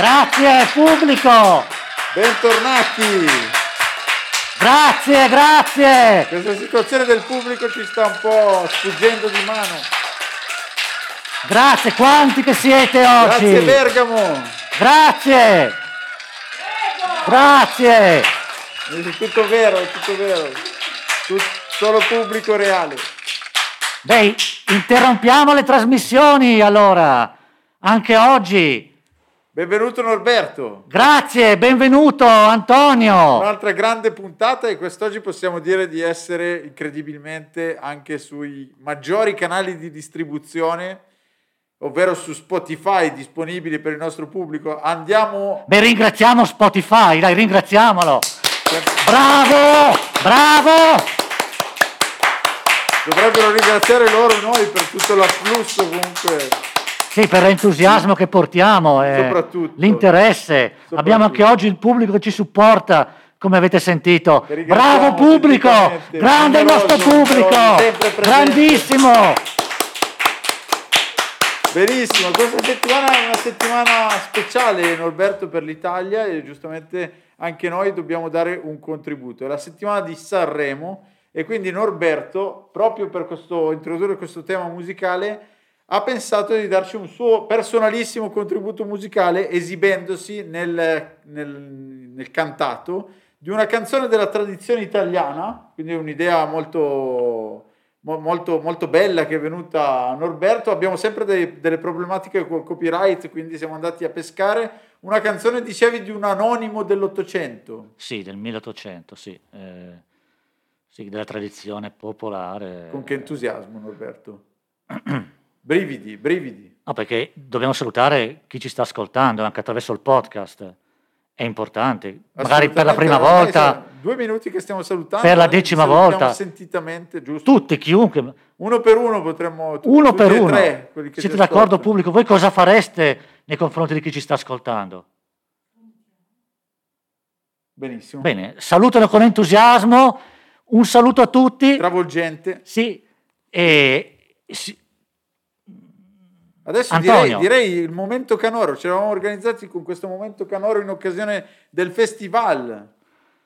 Grazie pubblico! Bentornati! Grazie, grazie! Questa situazione del pubblico ci sta un po' sfuggendo di mano. Grazie, quanti che siete oggi! Grazie Bergamo! Grazie! Grazie! È tutto vero, è tutto vero. Tut- solo pubblico reale. Beh, interrompiamo le trasmissioni allora, anche oggi. Benvenuto Norberto. Grazie, benvenuto Antonio. Un'altra grande puntata e quest'oggi possiamo dire di essere incredibilmente anche sui maggiori canali di distribuzione, ovvero su Spotify disponibili per il nostro pubblico. Andiamo Beh, ringraziamo Spotify, dai, ringraziamolo. Bravo, bravo. Dovrebbero ringraziare loro noi per tutto l'afflusso comunque. Sì, per l'entusiasmo che portiamo, eh, Soprattutto. l'interesse. Soprattutto. Abbiamo anche oggi il pubblico che ci supporta, come avete sentito. Bravo pubblico, grande il nostro pubblico, grandissimo. Benissimo, questa settimana è una settimana speciale Norberto per l'Italia e giustamente anche noi dobbiamo dare un contributo. È la settimana di Sanremo e quindi Norberto, proprio per questo, introdurre questo tema musicale, ha pensato di darci un suo personalissimo contributo musicale esibendosi nel, nel- nel cantato di una canzone della tradizione italiana, quindi un'idea molto, mo- molto, molto bella che è venuta a Norberto. Abbiamo sempre dei- delle problematiche col copyright, quindi siamo andati a pescare una canzone, dicevi, di un anonimo dell'Ottocento. Sì, del 1800, sì. eh, sì, della tradizione popolare. Con che entusiasmo, Norberto? brividi, brividi. No, perché dobbiamo salutare chi ci sta ascoltando anche attraverso il podcast. È importante. Magari per la prima volta, sono Due minuti che stiamo salutando. Per la eh, decima volta. sentitamente, giusto? tutti, chiunque, Uno per uno potremmo... tu- uno per uno. tre, Siete d'accordo pubblico? Voi cosa fareste nei confronti di chi ci sta ascoltando? Benissimo. Bene, salutano con entusiasmo, un saluto a tutti. Travolgente. Sì, e sì, Adesso direi, direi il momento canoro, ci eravamo organizzati con questo momento canoro in occasione del festival.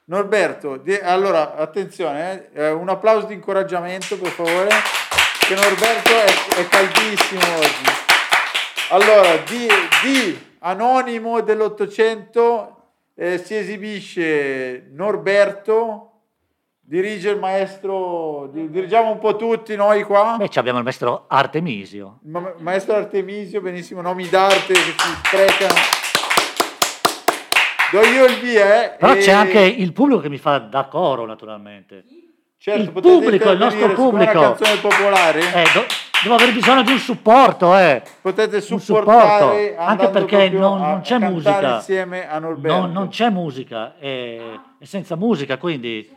Norberto, di- allora attenzione, eh, eh, un applauso di incoraggiamento per favore, che Norberto è, è caldissimo oggi. Allora, di, di anonimo dell'Ottocento eh, si esibisce Norberto, dirige il maestro, di- dirigiamo un po' tutti noi qua. beh, ci abbiamo il maestro Artemisio. Ma- Maestro Artemisio, benissimo, nomi d'arte che si sprecano. Do io il via, eh. Però e- c'è anche il pubblico che mi fa da coro, naturalmente. certo, il pubblico, il nostro pubblico. Una canzone popolare. Eh, do- devo avere bisogno di un supporto, eh. potete supportare supporto, anche perché non, a- non c'è musica. insieme a Norberto. Non, non c'è musica, è, è senza musica, quindi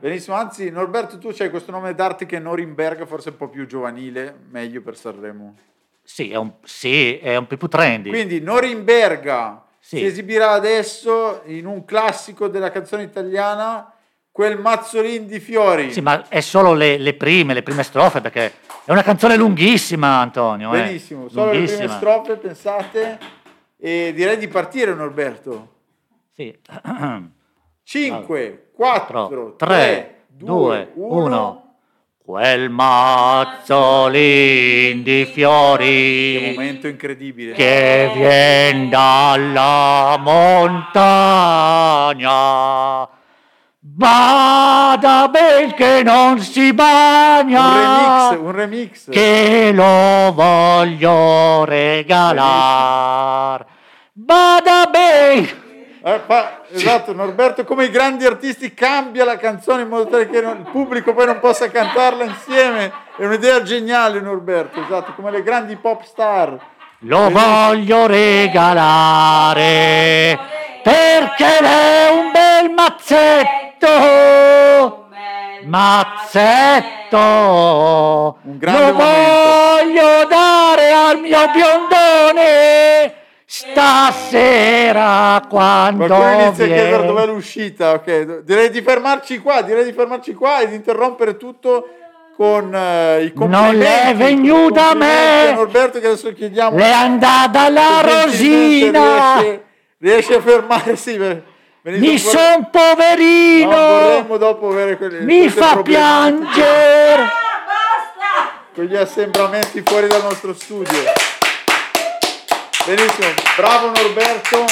Benissimo, anzi Norberto tu c'hai questo nome d'arte che è Norimberga, forse un po' più giovanile, meglio per Sanremo. sì, è un, sì, è un po' più trendy. Quindi Norimberga Sì. si esibirà adesso in un classico della canzone italiana, quel Mazzolin di Fiori. Sì, ma è solo le, le prime, le prime strofe, perché è una canzone lunghissima, Antonio. eh. Benissimo, solo le prime Lunghissima. strofe, pensate, e direi di partire Norberto. Sì. 5, 4, 4, 3, 3, 2, 2, 1. 1. Quel mazzolin di Che fiori momento incredibile. che vien dalla montagna. Bada bel che non si Un bagna, remix, un remix. che lo voglio regalar. Bada bel. Eh, fa- esatto, Norberto, come i grandi artisti, cambia la canzone in modo tale che non- il pubblico poi non possa cantarla insieme. È un'idea geniale, Norberto, esatto, come le grandi pop star. Lo voglio regalare perché è un bel mazzetto. Mazzetto. Un grande Lo momento. voglio dare al mio biondone stasera quando Qualcuno inizia a chiedere dov'è l'uscita. ok. Direi di fermarci qua, direi di fermarci qua e di interrompere tutto con eh, i complimenti. Non è venuta a me. Norberto che adesso chiediamo Le è andata la rosina. riesce Riesci a fermare? Sì, beh, venite Mi son poverino! No, vorremmo dopo avere quelli, Mi fa piangere! con gli assembramenti fuori dal nostro studio. Benissimo, bravo Norberto.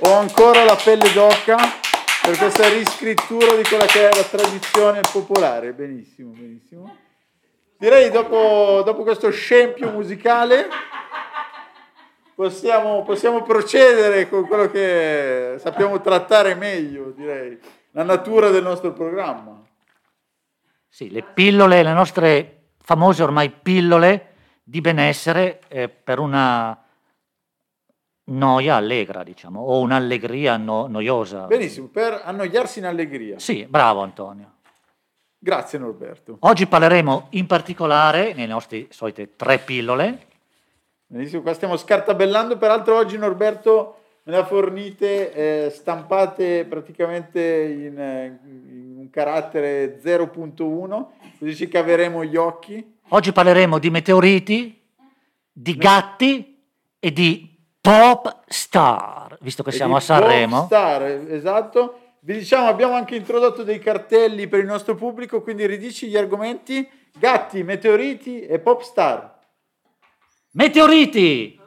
Ho ancora la pelle d'oca per questa riscrittura di quella che è la tradizione popolare. Benissimo, benissimo. Direi dopo, dopo questo scempio musicale possiamo, possiamo procedere con quello che sappiamo trattare meglio, direi, la natura del nostro programma. Sì, le pillole, le nostre famose ormai pillole di benessere eh, per una noia allegra, diciamo, o un'allegria no- noiosa. Benissimo, per annoiarsi in allegria. Sì, bravo Antonio. Grazie Norberto. Oggi parleremo in particolare, nelle nostre solite tre pillole, Benissimo, qua stiamo scartabellando, peraltro oggi Norberto me ha fornite eh, stampate praticamente in, eh, in un carattere 0.1, così ci caveremo gli occhi. oggi parleremo di meteoriti, di gatti e di pop star, visto che E siamo a Sanremo. Popstar, esatto. Vi diciamo, abbiamo anche introdotto dei cartelli per il nostro pubblico, quindi ridici gli argomenti, gatti, meteoriti e popstar. Meteoriti!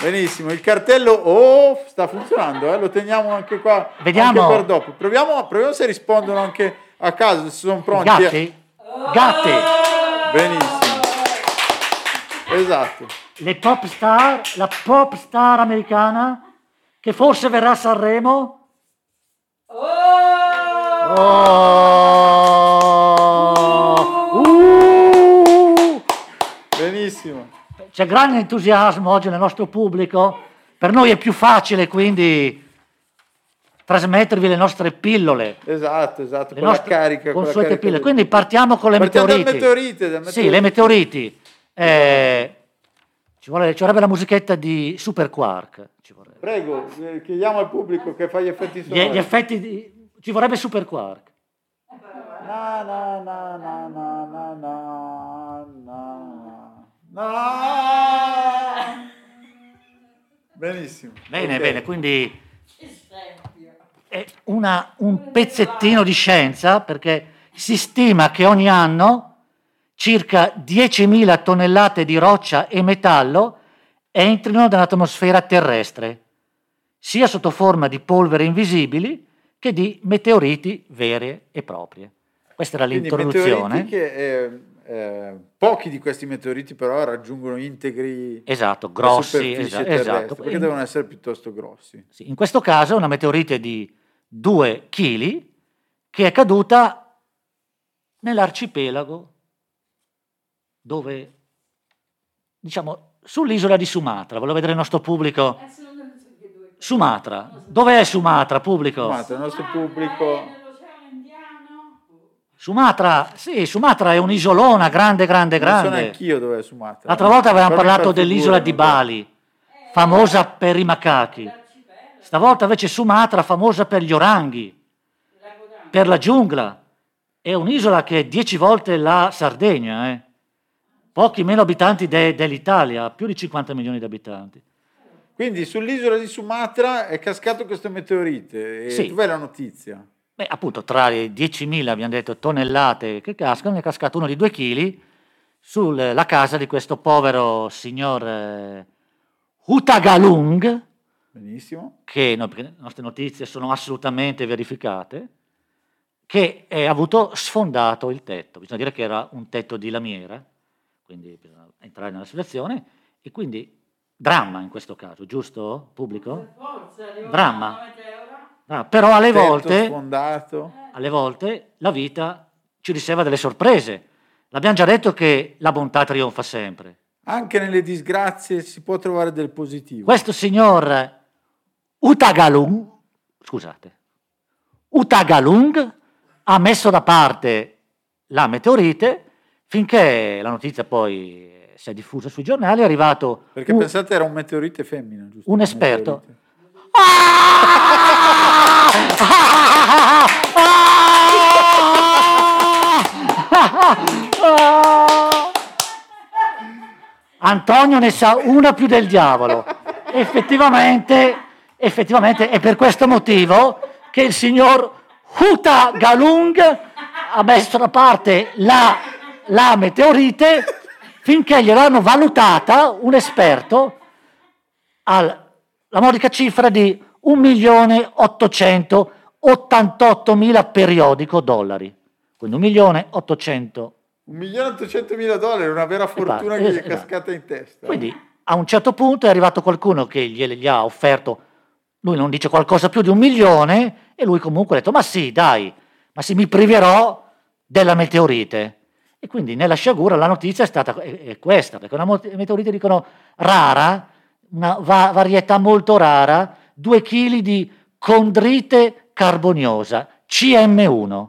Benissimo, il cartello oh, sta funzionando, eh, lo teniamo anche qua Vediamo. anche per dopo. Proviamo, proviamo se rispondono anche a caso, se sono pronti. Gatti? Gatti! Benissimo. Esatto. Le pop star, la pop star americana che forse verrà a Sanremo. Oh! Uh! Benissimo. C'è grande entusiasmo oggi nel nostro pubblico. Per noi è più facile quindi trasmettervi le nostre pillole, Esatto, esatto, le con la nostre carica. con la consuete carica pillole. Quindi partiamo con le Partiamo dal meteoriti. meteorite, dal Sì, le meteorite. meteoriti. Eh, ci, vuole, ci, vorrebbe la musichetta di Super Quark. Prego, eh, chiediamo al pubblico che fa gli effetti sonori. Gli effetti di, ci vorrebbe Super Quark. Na na na na na na na na. na. Benissimo. Bene, okay. bene, quindi è una, un pezzettino di scienza perché si stima che ogni anno circa 10.000 tonnellate di roccia e metallo entrino nell'atmosfera terrestre, sia sotto forma di polvere invisibili che di meteoriti vere e proprie. Questa era Quindi l'introduzione. che, eh, eh, pochi di questi meteoriti però raggiungono integri Esatto, grossi, superficie esa- terrestre, esatto. perché devono essere piuttosto grossi. Sì, in questo caso è una meteorite di 2 kg che è caduta nell'arcipelago dove, diciamo, sull'isola di Sumatra. Volevo vedere il nostro pubblico. Sumatra. Dov'è Sumatra, pubblico? Sumatra, il nostro pubblico Sumatra, sì, Sumatra è un'isolona grande, grande, non so grande. neanch'io dove è Sumatra. L'altra volta avevamo mi parlato dell'isola di. Bali, famosa per i macachi. Stavolta invece Sumatra, famosa per gli oranghi, per la giungla. È un'isola che è dieci volte la Sardegna, eh. Pochi meno abitanti de- dell'Italia, più di 50 milioni di abitanti. Quindi sull'isola di Sumatra è cascato questo meteorite e Sì. dov'è la notizia? Beh, appunto, tra le 10.000, abbiamo detto, tonnellate che cascano, è cascato uno di due chili sulla casa di questo povero signor eh, Hutagalung, Benissimo. che no, le nostre notizie sono assolutamente verificate, che ha avuto sfondato il tetto. Bisogna dire che era un tetto di lamiera, quindi bisogna entrare nella situazione, e quindi dramma in questo caso, giusto pubblico? Dramma. Ah, però alle volte, sfondato. alle volte la vita ci riserva delle sorprese. L'abbiamo già detto che la bontà trionfa sempre. Anche nelle disgrazie si può trovare del positivo. Questo signor Utagalung, scusate, Utagalung ha messo da parte la meteorite finché la notizia poi si è diffusa sui giornali, è arrivato Perché un, pensate era un meteorite femmina, giusto? un esperto. Antonio ne sa una più del diavolo. effettivamente, effettivamente è per questo motivo che il signor Huta Galung ha messo da parte la, la meteorite finché gliel'hanno valutata un esperto alla modica cifra di 1.888.000 periodico dollari. Quindi 1.800.000 1.800.000 dollari, una vera fortuna che gli è cascata in testa. Quindi a un certo punto è arrivato qualcuno che gli ha offerto, lui non dice qualcosa più di un milione, e lui comunque ha detto, ma sì, dai, ma sì, mi priverò della meteorite. E quindi nella sciagura la notizia è stata è questa, perché una meteorite dicono rara, una va- varietà molto rara, 2 kg di condrite carboniosa, CM1.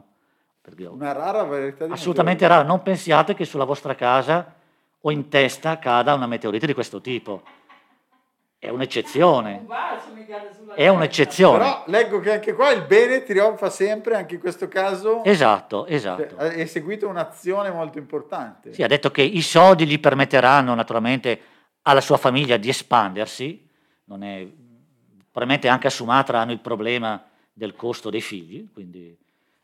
Una rara varietà di Assolutamente meteorite. rara, non pensiate che sulla vostra casa o in testa cada una meteorite di questo tipo. È un'eccezione. È un'eccezione. Però leggo che anche qua il bene trionfa sempre, anche in questo caso. Esatto, esatto. Cioè, ha eseguito un'azione molto importante. Sì, ha detto che i soldi gli permetteranno naturalmente alla sua famiglia di espandersi. Non è, probabilmente anche a Sumatra hanno il problema del costo dei figli, quindi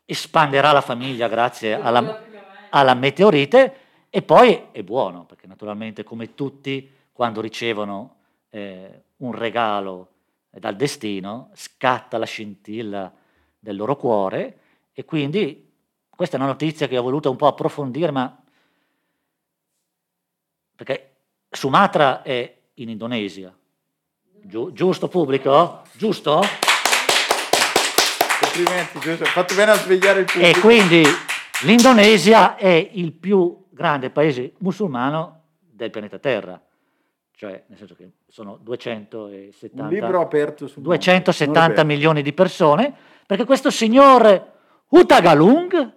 espanderà la famiglia grazie alla, alla meteorite e poi è buono, perché naturalmente come tutti quando ricevono eh, un regalo dal destino, scatta la scintilla del loro cuore e quindi questa è una notizia che ho voluto un po' approfondire, ma perché Sumatra è in Indonesia, Giu- giusto pubblico? Giusto? Complimenti, giusto. Fatto bene a svegliare il pubblico. E quindi l'Indonesia è il più grande paese musulmano del pianeta Terra cioè nel senso che sono 270, un libro aperto su 270 milioni di persone, perché questo signor Utagalung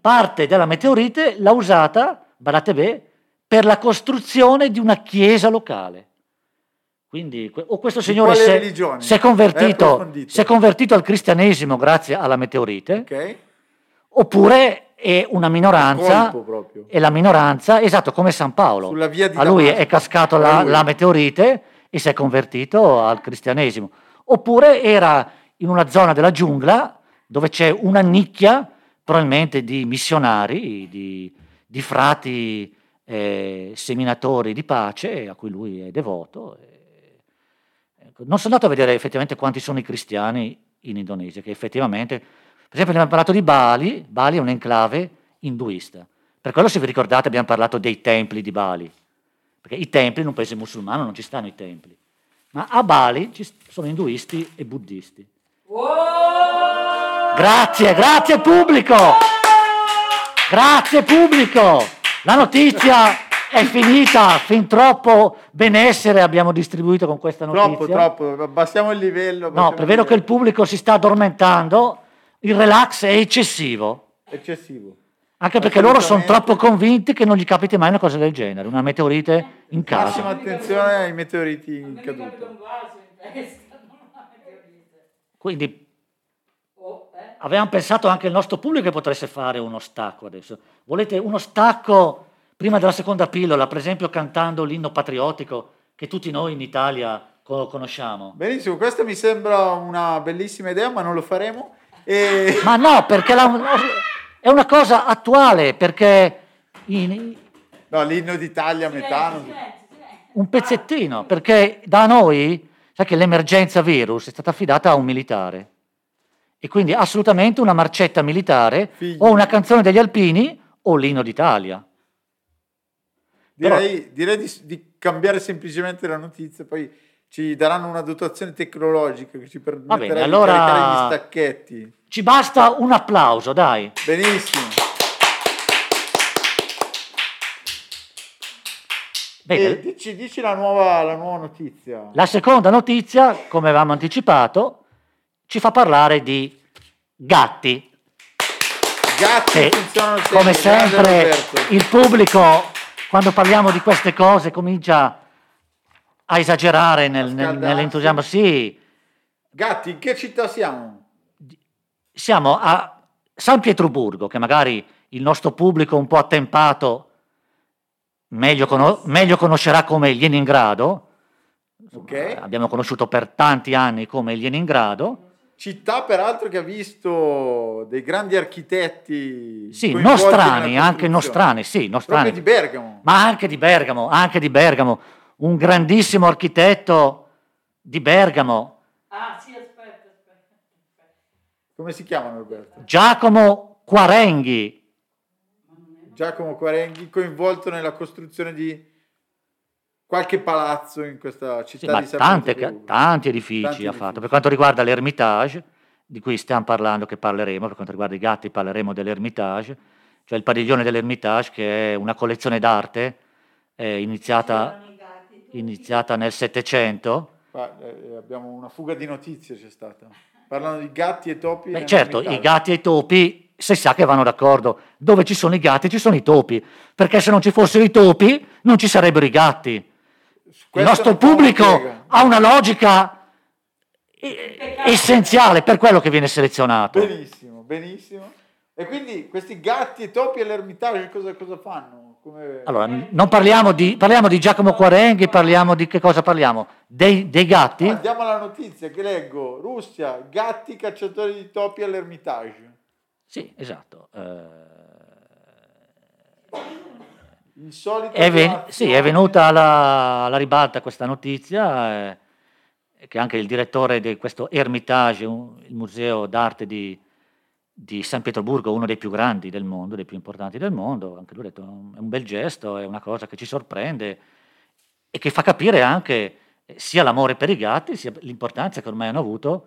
parte della meteorite l'ha usata, badate bene, per la costruzione di una chiesa locale. Quindi, o questo signore si è, si, è convertito, si è convertito al cristianesimo grazie alla meteorite, okay. oppure e una minoranza, e la minoranza, esatto come San Paolo, a lui Damasco. è cascato la, la, meteorite e si è convertito al cristianesimo. Oppure era in una zona della giungla dove c'è una nicchia probabilmente di missionari, di, di frati eh, seminatori di pace a cui lui è devoto. Ecco, non sono andato a vedere effettivamente quanti sono i cristiani in Indonesia, che effettivamente per esempio abbiamo parlato di Bali, Bali è un enclave induista. Per quello se vi ricordate abbiamo parlato dei templi di Bali, perché i templi in un paese musulmano non ci stanno i templi, ma a Bali ci sono induisti e buddisti. Grazie, grazie pubblico! Grazie pubblico! La notizia è finita, fin troppo benessere abbiamo distribuito con questa notizia. Troppo, troppo, abbassiamo il livello. Abbassiamo no, vedo che il pubblico si sta addormentando il relax è eccessivo. Eccessivo. Anche perché loro sono troppo convinti che non gli capiti mai una cosa del genere, una meteorite in casa. Massima attenzione ai meteoriti in caduta. Quindi oh, eh. avevamo pensato anche il nostro pubblico che potesse fare uno stacco adesso. Volete uno stacco prima della seconda pillola, per esempio cantando l'inno patriottico che tutti noi in Italia conosciamo? Benissimo, questa mi sembra una bellissima idea, ma non lo faremo. E... Ma no, perché la, è una cosa attuale, perché... In, no, l'inno d'Italia a metà... Un pezzettino, perché da noi, sai che l'emergenza virus è stata affidata a un militare. E quindi assolutamente una marcetta militare Figli. o una canzone degli alpini o l'inno d'Italia. Direi, Però, direi di, di cambiare semplicemente la notizia, poi ci daranno una dotazione tecnologica che ci permetterà bene, allora... di caricare gli stacchetti. Ci basta un applauso, dai. Benissimo. Bene. Dici, dici la, nuova, la nuova notizia. La seconda notizia, come avevamo anticipato, ci fa parlare di gatti. Gatti che, funzionano sempre. Come sempre, il pubblico, quando parliamo di queste cose, comincia a esagerare nel, nel, nell'entusiasmo. Sì. Gatti, in che città siamo? Siamo a San Pietroburgo, che magari il nostro pubblico un po' attempato meglio, con- meglio conoscerà come Leningrado, insomma, Ok. abbiamo conosciuto per tanti anni come Leningrado. Città peraltro che ha visto dei grandi architetti Sì, nostrani, anche nostrani, sì, nostrani. Proprio di Bergamo. ma anche di Bergamo, anche di Bergamo, un grandissimo architetto di Bergamo, Ah, sì, aspetta, aspetta. Come si chiamano Roberto? Giacomo Quarenghi. È... Giacomo Quarenghi coinvolto nella costruzione di qualche palazzo in questa Sì, città ma di San tante- Pietroburgo. tanti edifici Tanti ha edifici. fatto. Per quanto riguarda l'Ermitage, di cui stiamo parlando, che parleremo, per quanto riguarda i gatti parleremo dell'Ermitage, cioè il padiglione dell'Ermitage che è una collezione d'arte eh, iniziata, C'erano i gatti, tutti. Iniziata nel Settecento. Eh, abbiamo una fuga di notizie c'è stata. Parlano di gatti e topi. Beh, certo, i gatti e i topi si sa che vanno d'accordo. Dove ci sono i gatti ci sono i topi, perché se non ci fossero i topi non ci sarebbero i gatti. Il Questo nostro po' lo pubblico spiega. ha una logica essenziale per quello che viene selezionato. Benissimo, benissimo. E quindi questi gatti e topi all'Ermitage cosa, cosa fanno? Come... Allora, non parliamo di, parliamo di Giacomo Quarenghi, parliamo di che cosa parliamo? Dei, dei gatti? Andiamo alla notizia che leggo. Russia, gatti cacciatori di topi all'Ermitage. Sì, esatto. Eh, Insolita È, ven- sì, è venuta alla, alla ribalta questa notizia, eh, che anche il direttore di questo Ermitage, un- il museo d'arte di, di San Pietroburgo, uno dei più grandi del mondo, dei più importanti del mondo, anche lui ha detto è un bel gesto, è una cosa che ci sorprende e che fa capire anche eh, sia l'amore per i gatti, sia l'importanza che ormai hanno avuto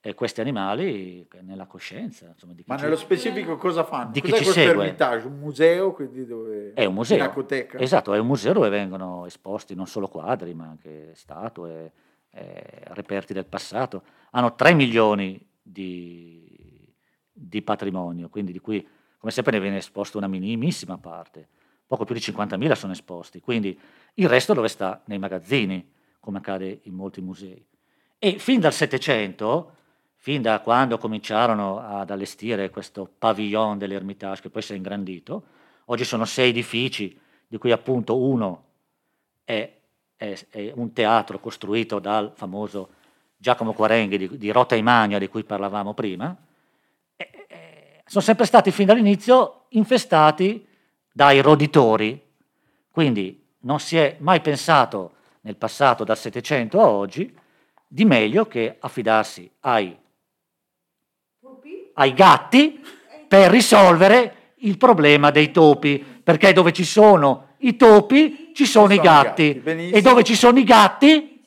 eh, questi animali nella coscienza. Insomma, di chi Ma ci- nello specifico cosa fanno? Di chi Cos'è ci questo segue? Ermitage? Un museo? Quindi dove... È un museo. Pinacoteca? Esatto, è un museo dove vengono esposti non solo quadri, ma anche statue, eh, reperti del passato. Hanno 3 milioni di, di patrimonio, quindi di cui, come sempre, ne viene esposto una minimissima parte. Poco più di 50.000 sono esposti, quindi il resto dove sta? Nei magazzini, come accade in molti musei. E fin dal Settecento, fin da quando cominciarono ad allestire questo pavillon dell'Ermitage, che poi si è ingrandito, oggi sono sei edifici, di cui appunto uno è, è- è un teatro costruito dal famoso Giacomo Quarenghi di, di Rota Imagna, di cui parlavamo prima, e- e- sono sempre stati fin dall'inizio infestati dai roditori, quindi non si è mai pensato nel passato, dal Settecento a oggi, di meglio che affidarsi ai, ai gatti per risolvere il problema dei topi, perché dove ci sono i topi ci sono i sono i gatti, gatti, e dove ci sono i gatti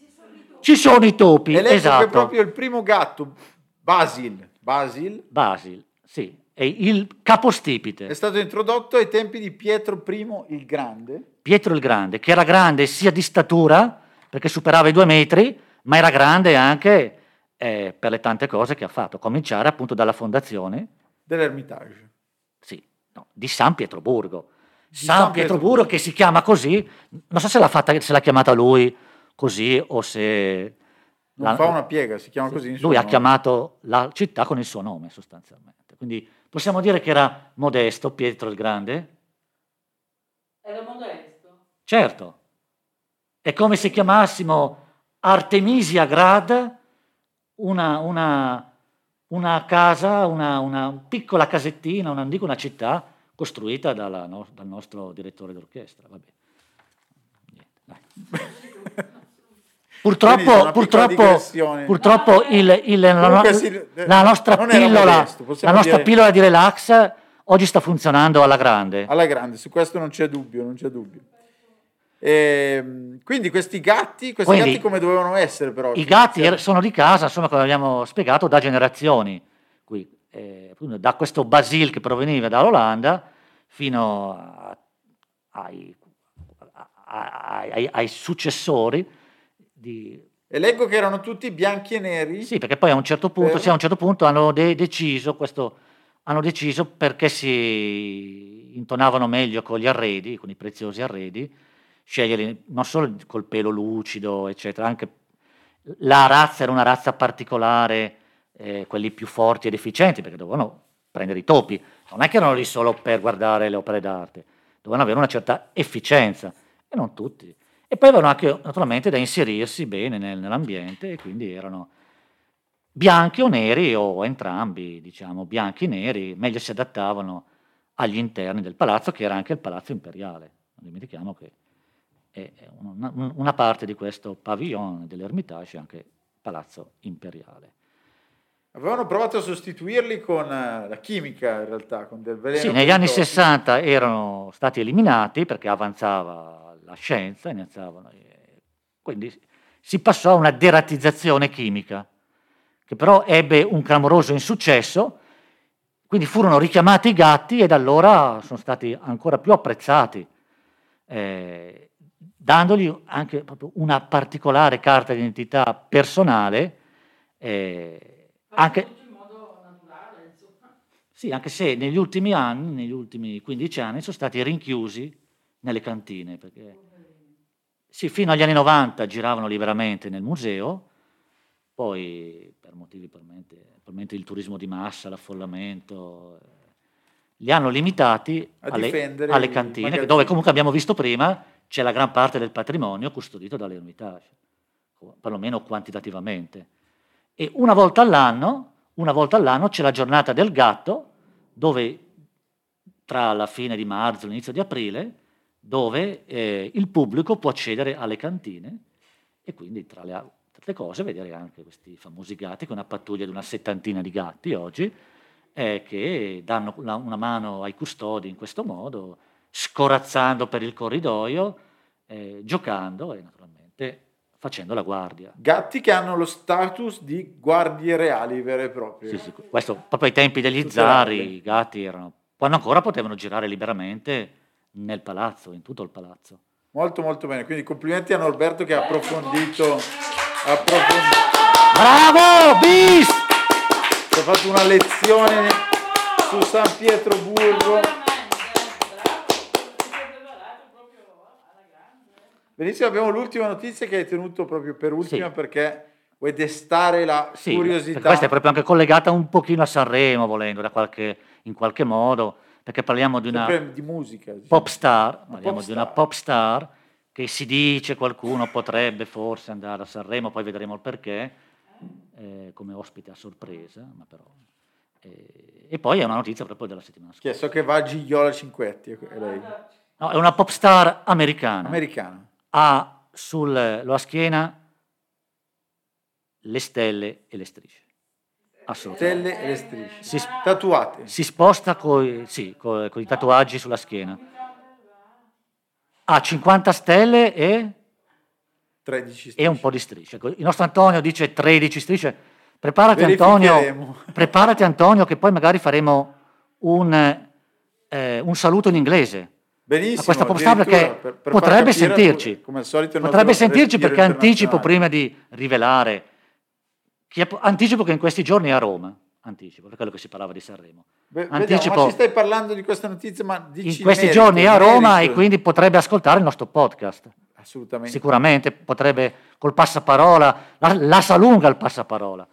ci sono i topi. E leggo che esatto. proprio il primo gatto, Basil, Basil, Basil, sì, è il è capostipite, stato introdotto ai tempi di Pietro I il Grande. Pietro il Grande, che era grande sia di statura, perché superava i due metri, ma era grande anche eh, per le tante cose che ha fatto, a cominciare appunto dalla fondazione dell'Ermitage. sì, no, di San Pietroburgo. Di San, San Pietroburgo Pietroburgo. che si chiama così, non so se l'ha, fatta, se l'ha chiamata lui così o se... Non la- fa una piega, si chiama così. in suo Lui ha nome. chiamato la città con il suo nome sostanzialmente. Quindi possiamo dire che era modesto Pietro il Grande? Era modesto. Certo. È come se chiamassimo Artemisia Grad una, una- una casa, una, una piccola casettina, non dico una città, costruita dalla no- dal nostro direttore d'orchestra. Vabbè. Niente, Purtroppo, purtroppo, purtroppo il- il- la, sì, la nostra, pillola, modesto, la nostra dire- pillola di relax oggi sta funzionando alla grande. Alla grande, su questo non c'è dubbio, non c'è dubbio. Ehm, quindi questi gatti, questi Quindi, gatti come dovevano essere però? I gatti er- sono di casa, insomma, come abbiamo spiegato, da generazioni. Qui, eh, da questo Basil che proveniva dall'Olanda fino a- ai, a- ai- ai successori di, E leggo che erano tutti bianchi e neri. Sì, perché poi a un certo punto, sì, a un certo punto hanno de- deciso questo, hanno deciso perché si intonavano meglio con gli arredi, con i preziosi arredi, scegliere non solo col pelo lucido, eccetera, anche la razza era una razza particolare, eh, quelli più forti ed efficienti, perché dovevano prendere i topi, non è che erano lì solo per guardare le opere d'arte, dovevano avere una certa efficienza, e non tutti. E poi avevano anche naturalmente da inserirsi bene nel- nell'ambiente e quindi erano bianchi o neri o entrambi, diciamo, bianchi e neri, meglio si adattavano agli interni del palazzo che era anche il palazzo imperiale. Non dimentichiamo che è una, una parte di questo pavillon dell'Ermitage è anche palazzo imperiale. Avevano provato a sostituirli con eh, la chimica, in realtà, con del veleno. Sì, negli anni topi. 60 erano stati eliminati perché avanzava la scienza, iniziavano, eh, quindi si passò a una deratizzazione chimica, che però ebbe un clamoroso insuccesso, quindi furono richiamati i gatti e da allora sono stati ancora più apprezzati, eh, dandogli anche proprio una particolare carta di identità personale. eh, anche, sì, anche se negli ultimi anni, negli ultimi 15 anni, sono stati rinchiusi nelle cantine, perché sì, fino agli anni 90 giravano liberamente nel museo, poi per motivi probabilmente, il turismo di massa, l'affollamento, eh, li hanno limitati alle, alle cantine, magazzini. dove comunque abbiamo visto prima c'è la gran parte del patrimonio custodito dall'Ermitage, perlomeno quantitativamente. E una volta all'anno, una volta all'anno c'è la giornata del gatto, dove tra la fine di marzo e l'inizio di aprile, dove eh, il pubblico può accedere alle cantine e quindi tra le altre cose vedere anche questi famosi gatti, con una pattuglia di una settantina di gatti oggi, eh, che danno una, una mano ai custodi in questo modo, scorazzando per il corridoio, eh, giocando e naturalmente facendo la guardia. Gatti che hanno lo status di guardie reali vere e proprie. Sì, sì, questo proprio ai tempi degli Tutte zari, i gatti erano, quando ancora potevano girare liberamente nel palazzo, in tutto il palazzo. Molto molto bene, quindi complimenti a Norberto che ha approfondito, approfondito, Bravo, bis! ci ha fatto una lezione su San Pietroburgo. Benissimo, abbiamo l'ultima notizia che hai tenuto proprio per ultima Sì. perché vuoi destare la Sì, curiosità. questa è proprio anche collegata un pochino a Sanremo, volendo, da qualche, in qualche modo, perché parliamo di una di musica. diciamo. pop star, parliamo pop di una pop star che si dice qualcuno potrebbe forse andare a Sanremo, poi vedremo il perché, eh, come ospite a sorpresa, ma però... eh, e poi è una notizia proprio della settimana scorsa. Che so che va a Gigliola Cinquetti, è lei, No, è una pop star americana. americana. ha sulla schiena le stelle e le strisce. Stelle e le strisce. Si, sp- Tatuate. si sposta con sì, coi- coi tatuaggi sulla schiena. Ha 50 stelle e, 13 strisce. e un po' di strisce. Ecco, Il nostro Antonio dice 13 strisce. Preparati Antonio, preparati Antonio che poi magari faremo un, eh, un saluto in inglese. Benissimo. a questa pop star addirittura, perché per- per potrebbe sentirci. Come al solito Potrebbe sentirci perché anticipo prima di rivelare, anticipo che in questi giorni è a Roma, anticipo, per quello che si parlava di Sanremo. Beh, vediamo, anticipo- ma ci stai parlando di questa notizia, ma dici In questi merito, giorni è a Roma merito. e quindi potrebbe ascoltare il nostro podcast. Assolutamente. Sicuramente potrebbe col passaparola, la, la sa lunga il passaparola.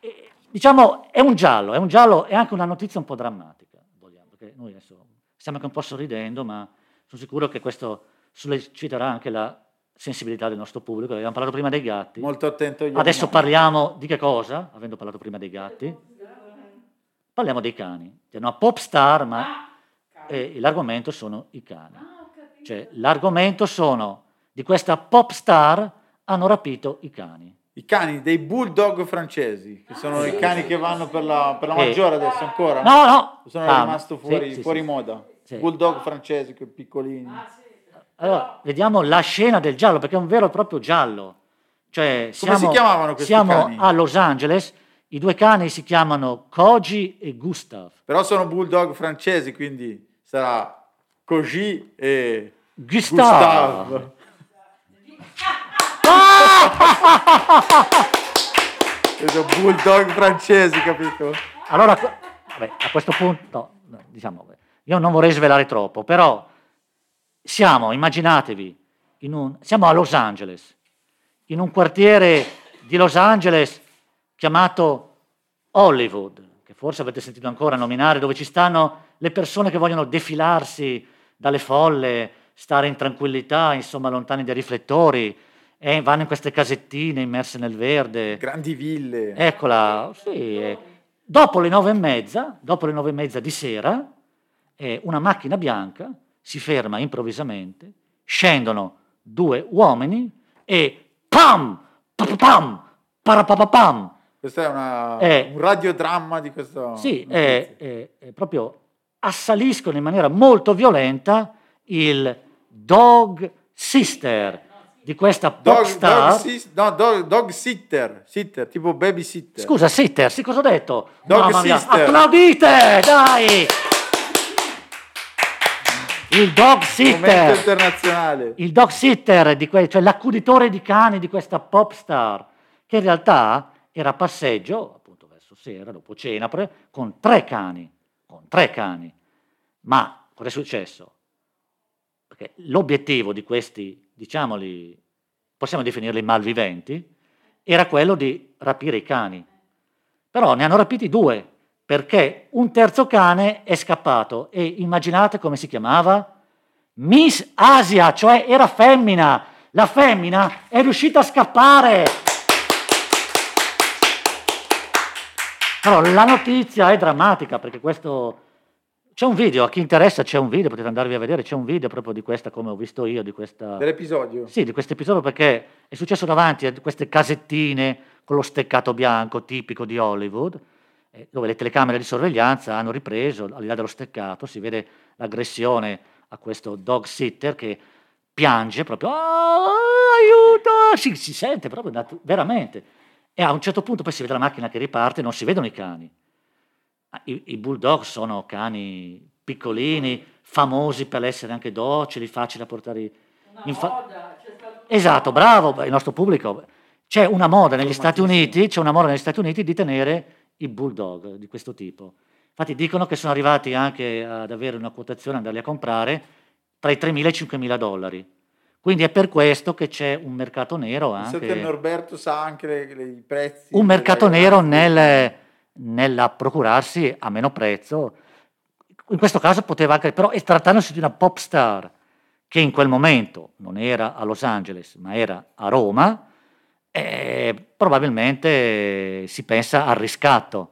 E, diciamo, è un giallo, è un giallo, è anche una notizia un po' drammatica, vogliamo, perché noi adesso stiamo anche un po' sorridendo, ma sono sicuro che questo solleciterà anche la sensibilità del nostro pubblico. Abbiamo parlato prima dei gatti, Molto attento adesso animali. parliamo di che cosa? Avendo parlato prima dei gatti, parliamo dei cani. È una pop star, ma eh, l'argomento sono i cani. Cioè, l'argomento sono di questa pop star hanno rapito i cani. I cani dei bulldog francesi, che sono i cani che vanno per la, per la maggiore adesso ancora. No, no! Sono calma. rimasto Sì, fuori, sì, fuori sì. moda. Sì. Bulldog francesi, quei piccolini. Allora, vediamo la scena del giallo, perché è un vero e proprio giallo. Cioè, siamo, si chiamavano questi siamo cani? a Los Angeles, i due cani si chiamano Koji e Gustav. Però sono bulldog francesi, quindi sarà Koji e Gustav. Gustav. Sono bulldog francesi, capito? Allora, vabbè, a questo punto, diciamo, io non vorrei svelare troppo, però siamo, immaginatevi, in un- siamo a Los Angeles, in un quartiere di Los Angeles chiamato Hollywood, che forse avete sentito ancora nominare, dove ci stanno le persone che vogliono defilarsi dalle folle stare in tranquillità, insomma, lontani dai riflettori, e vanno in queste casettine immerse nel verde. Grandi ville. Eccola, sì. eh. Dopo le nove e mezza, dopo le nove e mezza di sera, eh, una macchina bianca si ferma improvvisamente, scendono due uomini e pam, pam, pam, parapapapam. Questo è una- Eh. un radiodramma di questo. Sì, eh, eh, eh, proprio assaliscono in maniera molto violenta il dog sister di questa pop Dog, star. dog, sis- no, dog- dog sitter, sitter, tipo babysitter. Scusa, sitter, sì, cosa ho detto? Dog Mamma mia, sister. applaudite, dai! Il dog sitter, internazionale. il dog sitter, di que- cioè l'accuditore di cani di questa pop star, che in realtà era a passeggio, appunto verso sera, dopo cena, con tre cani, con tre cani. Ma cosa è successo? Perché l'obiettivo di questi, diciamoli, possiamo definirli malviventi, era quello di rapire i cani. Però ne hanno rapiti due, perché un terzo cane è scappato e immaginate come si chiamava? Miss Asia, cioè era femmina. La femmina è riuscita a scappare. Però la notizia è drammatica perché questo... C'è un video, a chi interessa c'è un video, potete andarvi a vedere, c'è un video proprio di questa, come ho visto io, di questa... Dell'episodio. Sì, di questo episodio perché è successo davanti a queste casettine con lo steccato bianco tipico di Hollywood, eh, dove le telecamere di sorveglianza hanno ripreso, al di là dello steccato, si vede l'aggressione a questo dog sitter che piange proprio, "Ah, aiuto, si, si sente proprio veramente. E a un certo punto poi si vede la macchina che riparte e non si vedono i cani. Ah, I, i bulldog sono cani piccolini, famosi per essere anche docili, facili da portare c'è stato Esatto, bravo, il nostro pubblico. C'è una moda negli Stati Uniti, c'è una moda negli Stati Uniti di tenere i bulldog di questo tipo. Infatti dicono che sono arrivati anche ad avere una quotazione, andarli a comprare tra i 3.000 e i 5.000 dollari. Quindi è per questo che c'è un mercato nero Visto che anche, Norberto sa anche le- le- i prezzi. un mercato nero nel, procurarsi a meno prezzo. In questo caso poteva anche, però è trattandosi di una pop star che in quel momento non era a Los Angeles, ma era a Roma, e probabilmente si pensa al riscatto.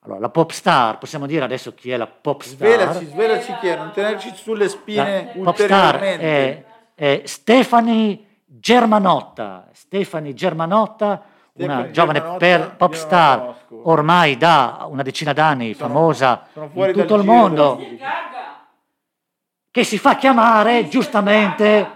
Allora, la pop star, possiamo dire adesso chi è la pop star? Svelaci, svelaci chi è, non tenerci sulle spine La pop star è, è Stefani Germanotta. Stefani Germanotta, una Stefani giovane Germanotta, pop star ormai da una decina d'anni, Sono- famosa sono in tutto il mondo, che si fa chiamare giustamente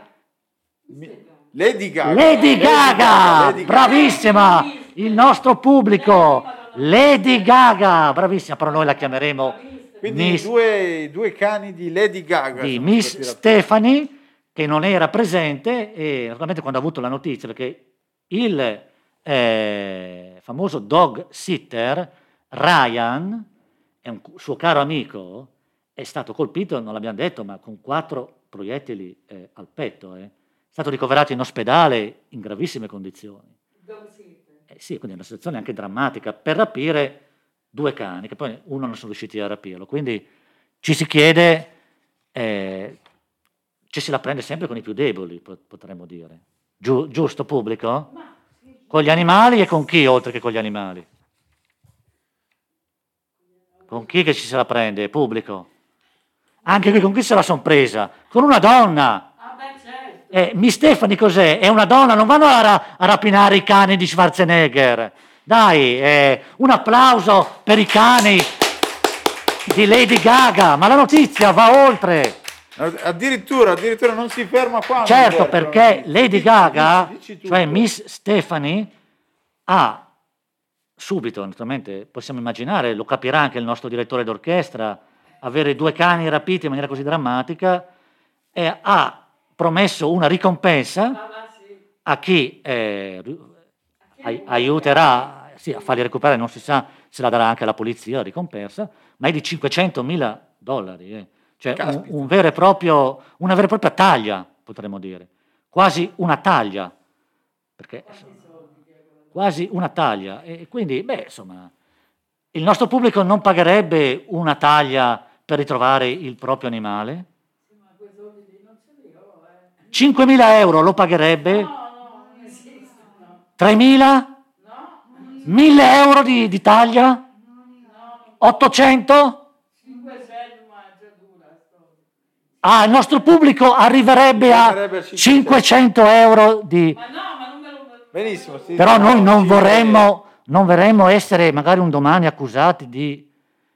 Lady Gaga. Lady Gaga, Lady Gaga. bravissima, il nostro pubblico, Lady Gaga, bravissima, però noi la chiameremo Quindi Miss- due, due cani di Lady Gaga. di Miss. Stephanie che non era presente e naturalmente quando ha avuto la notizia perché il eh, famoso dog sitter Ryan è un suo caro amico è stato colpito non l'abbiamo detto ma con quattro proiettili eh, al petto eh. È stato ricoverato in ospedale in gravissime condizioni Dove siete? eh sì, quindi è una situazione anche drammatica per rapire due cani, che poi uno non sono riusciti a rapirlo. Quindi ci si chiede, eh, ci se la prende sempre con i più deboli, po- potremmo dire. Giu- giusto pubblico? Con gli animali e con chi oltre che con gli animali? Con chi che ci se la prende? Pubblico. Anche qui con chi se la son presa? Con una donna. Eh, Miss Stefani cos'è? È una donna, non vanno a, ra- a rapinare i cani di Schwarzenegger. Dai, eh, un applauso per i cani di Lady Gaga, ma la notizia va oltre. Addirittura, addirittura non si ferma qua. Certo, perché Lady Gaga, dici- dici cioè. Miss Stefani, ha subito, naturalmente, possiamo immaginare, lo capirà anche il nostro direttore d'orchestra, avere due cani rapiti in maniera così drammatica, e ha promesso una ricompensa Ah, a chi eh, aiuterà sì, a farli recuperare, non si sa se la darà anche la polizia la ricompensa, ma è di 500 mila dollari, eh. cioè un, un vero e proprio, una vera e propria taglia, potremmo dire, quasi una taglia, perché quasi una taglia, e quindi, beh, insomma, il nostro pubblico non pagherebbe una taglia per ritrovare il proprio animale? Sì, ma quei soldi lì non ce li ho. 5.000 euro lo pagherebbe? No, no, non esiste, no. 3.000? No, 1.000 euro di, di taglia? no, 800? 5, 6, ma è già dura la storia. Ah, il nostro pubblico arriverebbe a Arriverebbe a 500 euro di... Ma no, ma non me lo... Benissimo. sì, Però no, noi non vorremmo, non vorremmo essere magari un domani accusati di...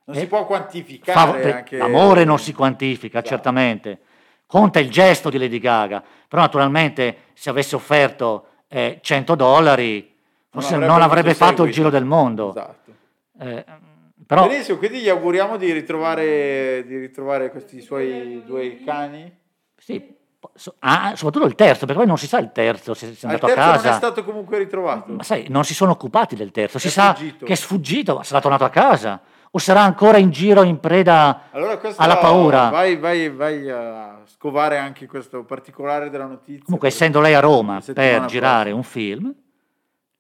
Non si può quantificare Fav- anche... L'amore non si quantifica, Esatto. certamente. Conta il gesto di Lady Gaga. Però naturalmente se avesse offerto eh, 100 dollari, forse non avrebbe, avuto fatto il giro del mondo. Esatto. Eh, però Benissimo, quindi gli auguriamo di ritrovare, di ritrovare questi suoi due cani. sì, ah, soprattutto il terzo, perché poi non si sa il terzo se è Ah, il andato a terzo non casa. è stato comunque ritrovato. Ma sai, non si sono occupati del terzo, si È sa fuggito. che è sfuggito, sarà tornato a casa o sarà ancora in giro in preda Allora alla paura. Vai, vai, vai a scovare anche questo particolare della notizia. Comunque, essendo lei a Roma per girare prossima. un film,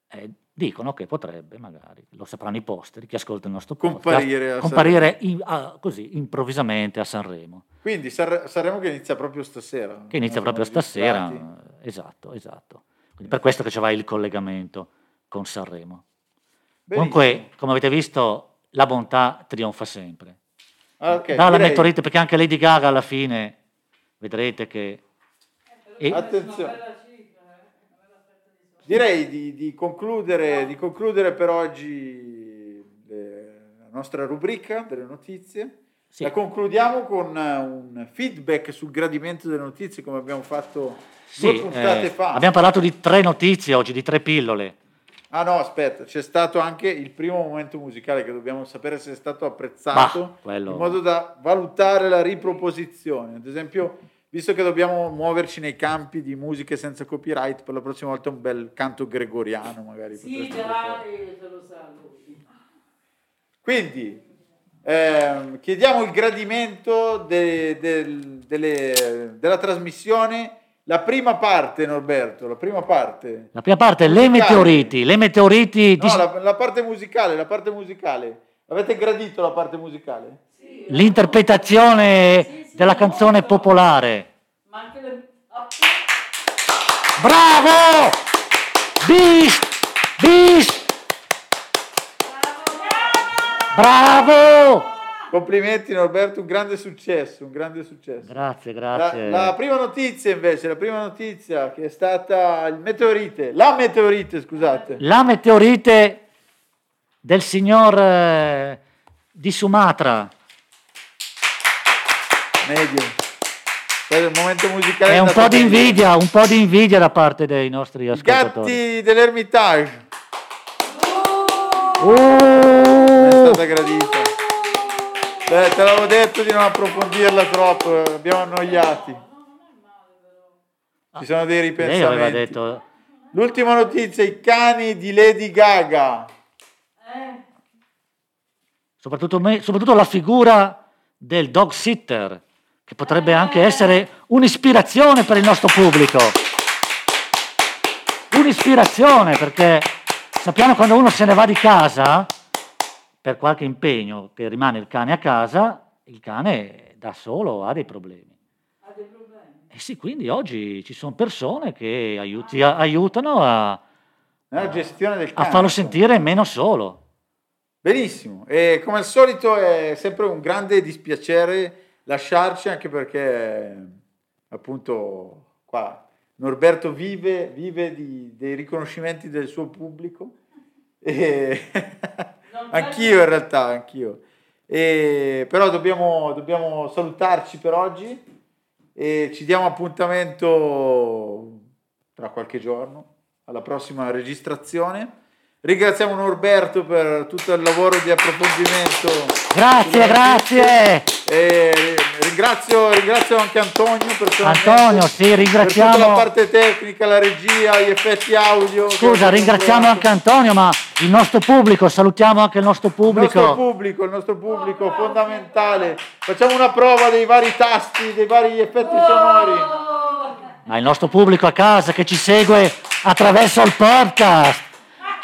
eh, dicono che potrebbe, magari, lo sapranno i posteri, chi ascolta il nostro podcast, Comparire a comparire in- a- così improvvisamente a Sanremo, Quindi Sanre- Sanremo che inizia proprio stasera. che inizia proprio stasera. registrati. Esatto, esatto. Quindi per questo che c'è il collegamento con Sanremo. Benissimo. Comunque, come avete visto, la bontà trionfa sempre. Ah, ok, Dalla direi- meteorite, perché anche Lady Gaga alla fine vedrete che... e- Attenzione. Eh. Direi di, di concludere, di concludere per oggi le- la nostra rubrica delle notizie. sì. La concludiamo con eh, un feedback sul gradimento delle notizie come abbiamo fatto Sì, due puntate eh, fa. abbiamo parlato di tre notizie oggi, di tre pillole. Ah no, aspetta, c'è stato anche il primo momento musicale che dobbiamo sapere se è stato apprezzato Bah, quello- in modo da valutare la riproposizione. Ad esempio, visto che dobbiamo muoverci nei campi di musiche senza copyright, per la prossima volta un bel canto gregoriano magari. Sì, dai, te lo. Quindi ehm, chiediamo il gradimento de- del- delle- della trasmissione. La prima parte, Norberto, la prima parte. La prima parte, le Musicale. meteoriti, le meteoriti, di- No, la, la parte musicale, la parte musicale. Avete gradito la parte musicale? Sì, l'interpretazione Sì, sì, della canzone molto. popolare. Ma anche le... Bravo! Beast! Beast! Bravo! Complimenti Norberto, un grande successo, un grande successo. Grazie, La, grazie. la prima notizia invece, la prima notizia che è stata il meteorite, la meteorite, scusate. La meteorite del signor eh, di Sumatra. Medio. Questo è il momento musicale. È un po' di invidia, un po' di invidia da parte dei nostri I ascoltatori. gatti dell'Ermitage. È Oh! stata gradita. Te, te l'avevo detto di non approfondirla troppo, eh, abbiamo annoiati. Ci sono dei Lei ripensamenti. aveva detto L'ultima notizia, i cani di Lady Gaga. Eh, soprattutto, me- soprattutto la figura del dog sitter, che potrebbe anche essere un'ispirazione per il nostro pubblico. Un'ispirazione perché sappiamo quando uno se ne va di casa per qualche impegno che rimane il cane a casa, il cane da solo ha dei problemi. ha dei problemi. E sì, quindi oggi ci sono persone che aiuti- aiutano a, Nella gestione del a cane. farlo sentire meno solo. Benissimo. E come al solito è sempre un grande dispiacere lasciarci, anche perché appunto qua Norberto vive, vive di- dei riconoscimenti del suo pubblico. E anch'io in realtà, anch'io. E, però dobbiamo, dobbiamo salutarci per oggi e ci diamo appuntamento tra qualche giorno alla prossima registrazione. Ringraziamo Norberto per tutto il lavoro di approfondimento. Grazie, grazie! ringrazio, ringrazio anche Antonio personalmente Antonio, sì, per ringraziamo. tutta la parte tecnica, la regia, gli effetti audio. Scusa, ringraziamo anche Antonio, ma il nostro pubblico, salutiamo anche il nostro Il nostro pubblico. pubblico, il nostro pubblico fondamentale. Facciamo una prova dei vari tasti, dei vari effetti sonori. Ma il nostro pubblico a casa che ci segue attraverso il podcast,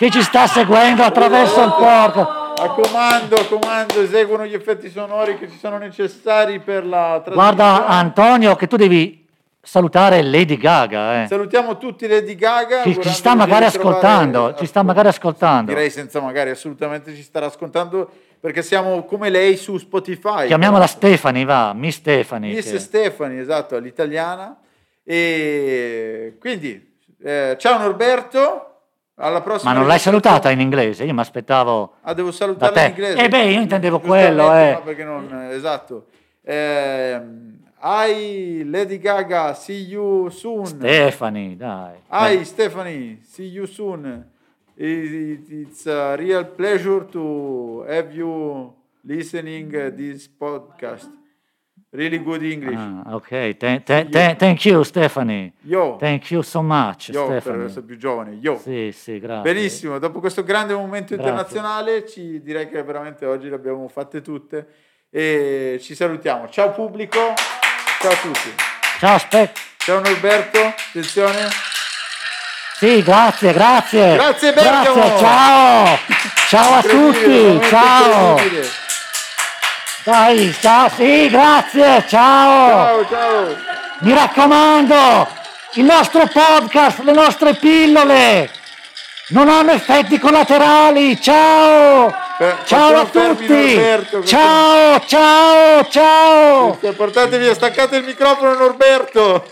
che ci sta seguendo attraverso il podcast. A comando, a comando, eseguono gli effetti sonori che ci sono necessari per la trasmissione. Guarda Antonio che tu devi salutare Lady Gaga. eh. Salutiamo tutti Lady Gaga. Ci, ci sta magari ascoltando, ci sta magari ascoltando. Direi senza magari, assolutamente ci starà ascoltando perché siamo come lei su Spotify. Chiamiamola Stefani, va, Miss Stefani. Miss che- Stefani, esatto, all'italiana. E quindi, eh, ciao Norberto, alla prossima. Ma non l'hai salutata in inglese? Io mi aspettavo... Ah, devo salutarla in inglese. Eh beh, io intendevo quello, eh. perché non, esatto. Ehm, hi Lady Gaga, see you soon. Stefani, dai. Hi Stephanie, see you soon. It- It's a real pleasure to have you listening this podcast. Really good English. Ah, ok, Tha- tha- tha- thank you Stefani. Yo, Thank you so much, yo per Stefani. essere più giovane. Yo. Sì, sì, grazie. Benissimo, dopo questo grande momento Grazie. internazionale ci direi che veramente oggi le abbiamo fatte tutte e ci salutiamo. Ciao pubblico, ciao a tutti. Ciao, aspetta. Ciao Norberto, attenzione. Sì, grazie, grazie. Grazie, Bergamo. Grazie, ciao. Ciao a tutti, ciao. Dai, ciao, sì, grazie, ciao. Ciao, ciao. Mi raccomando, il nostro podcast, le nostre pillole non hanno effetti collaterali. Ciao. Eh, Ciao a tutti. Norberto, Ciao, ciao, ciao. Portatevi, staccate il microfono Norberto.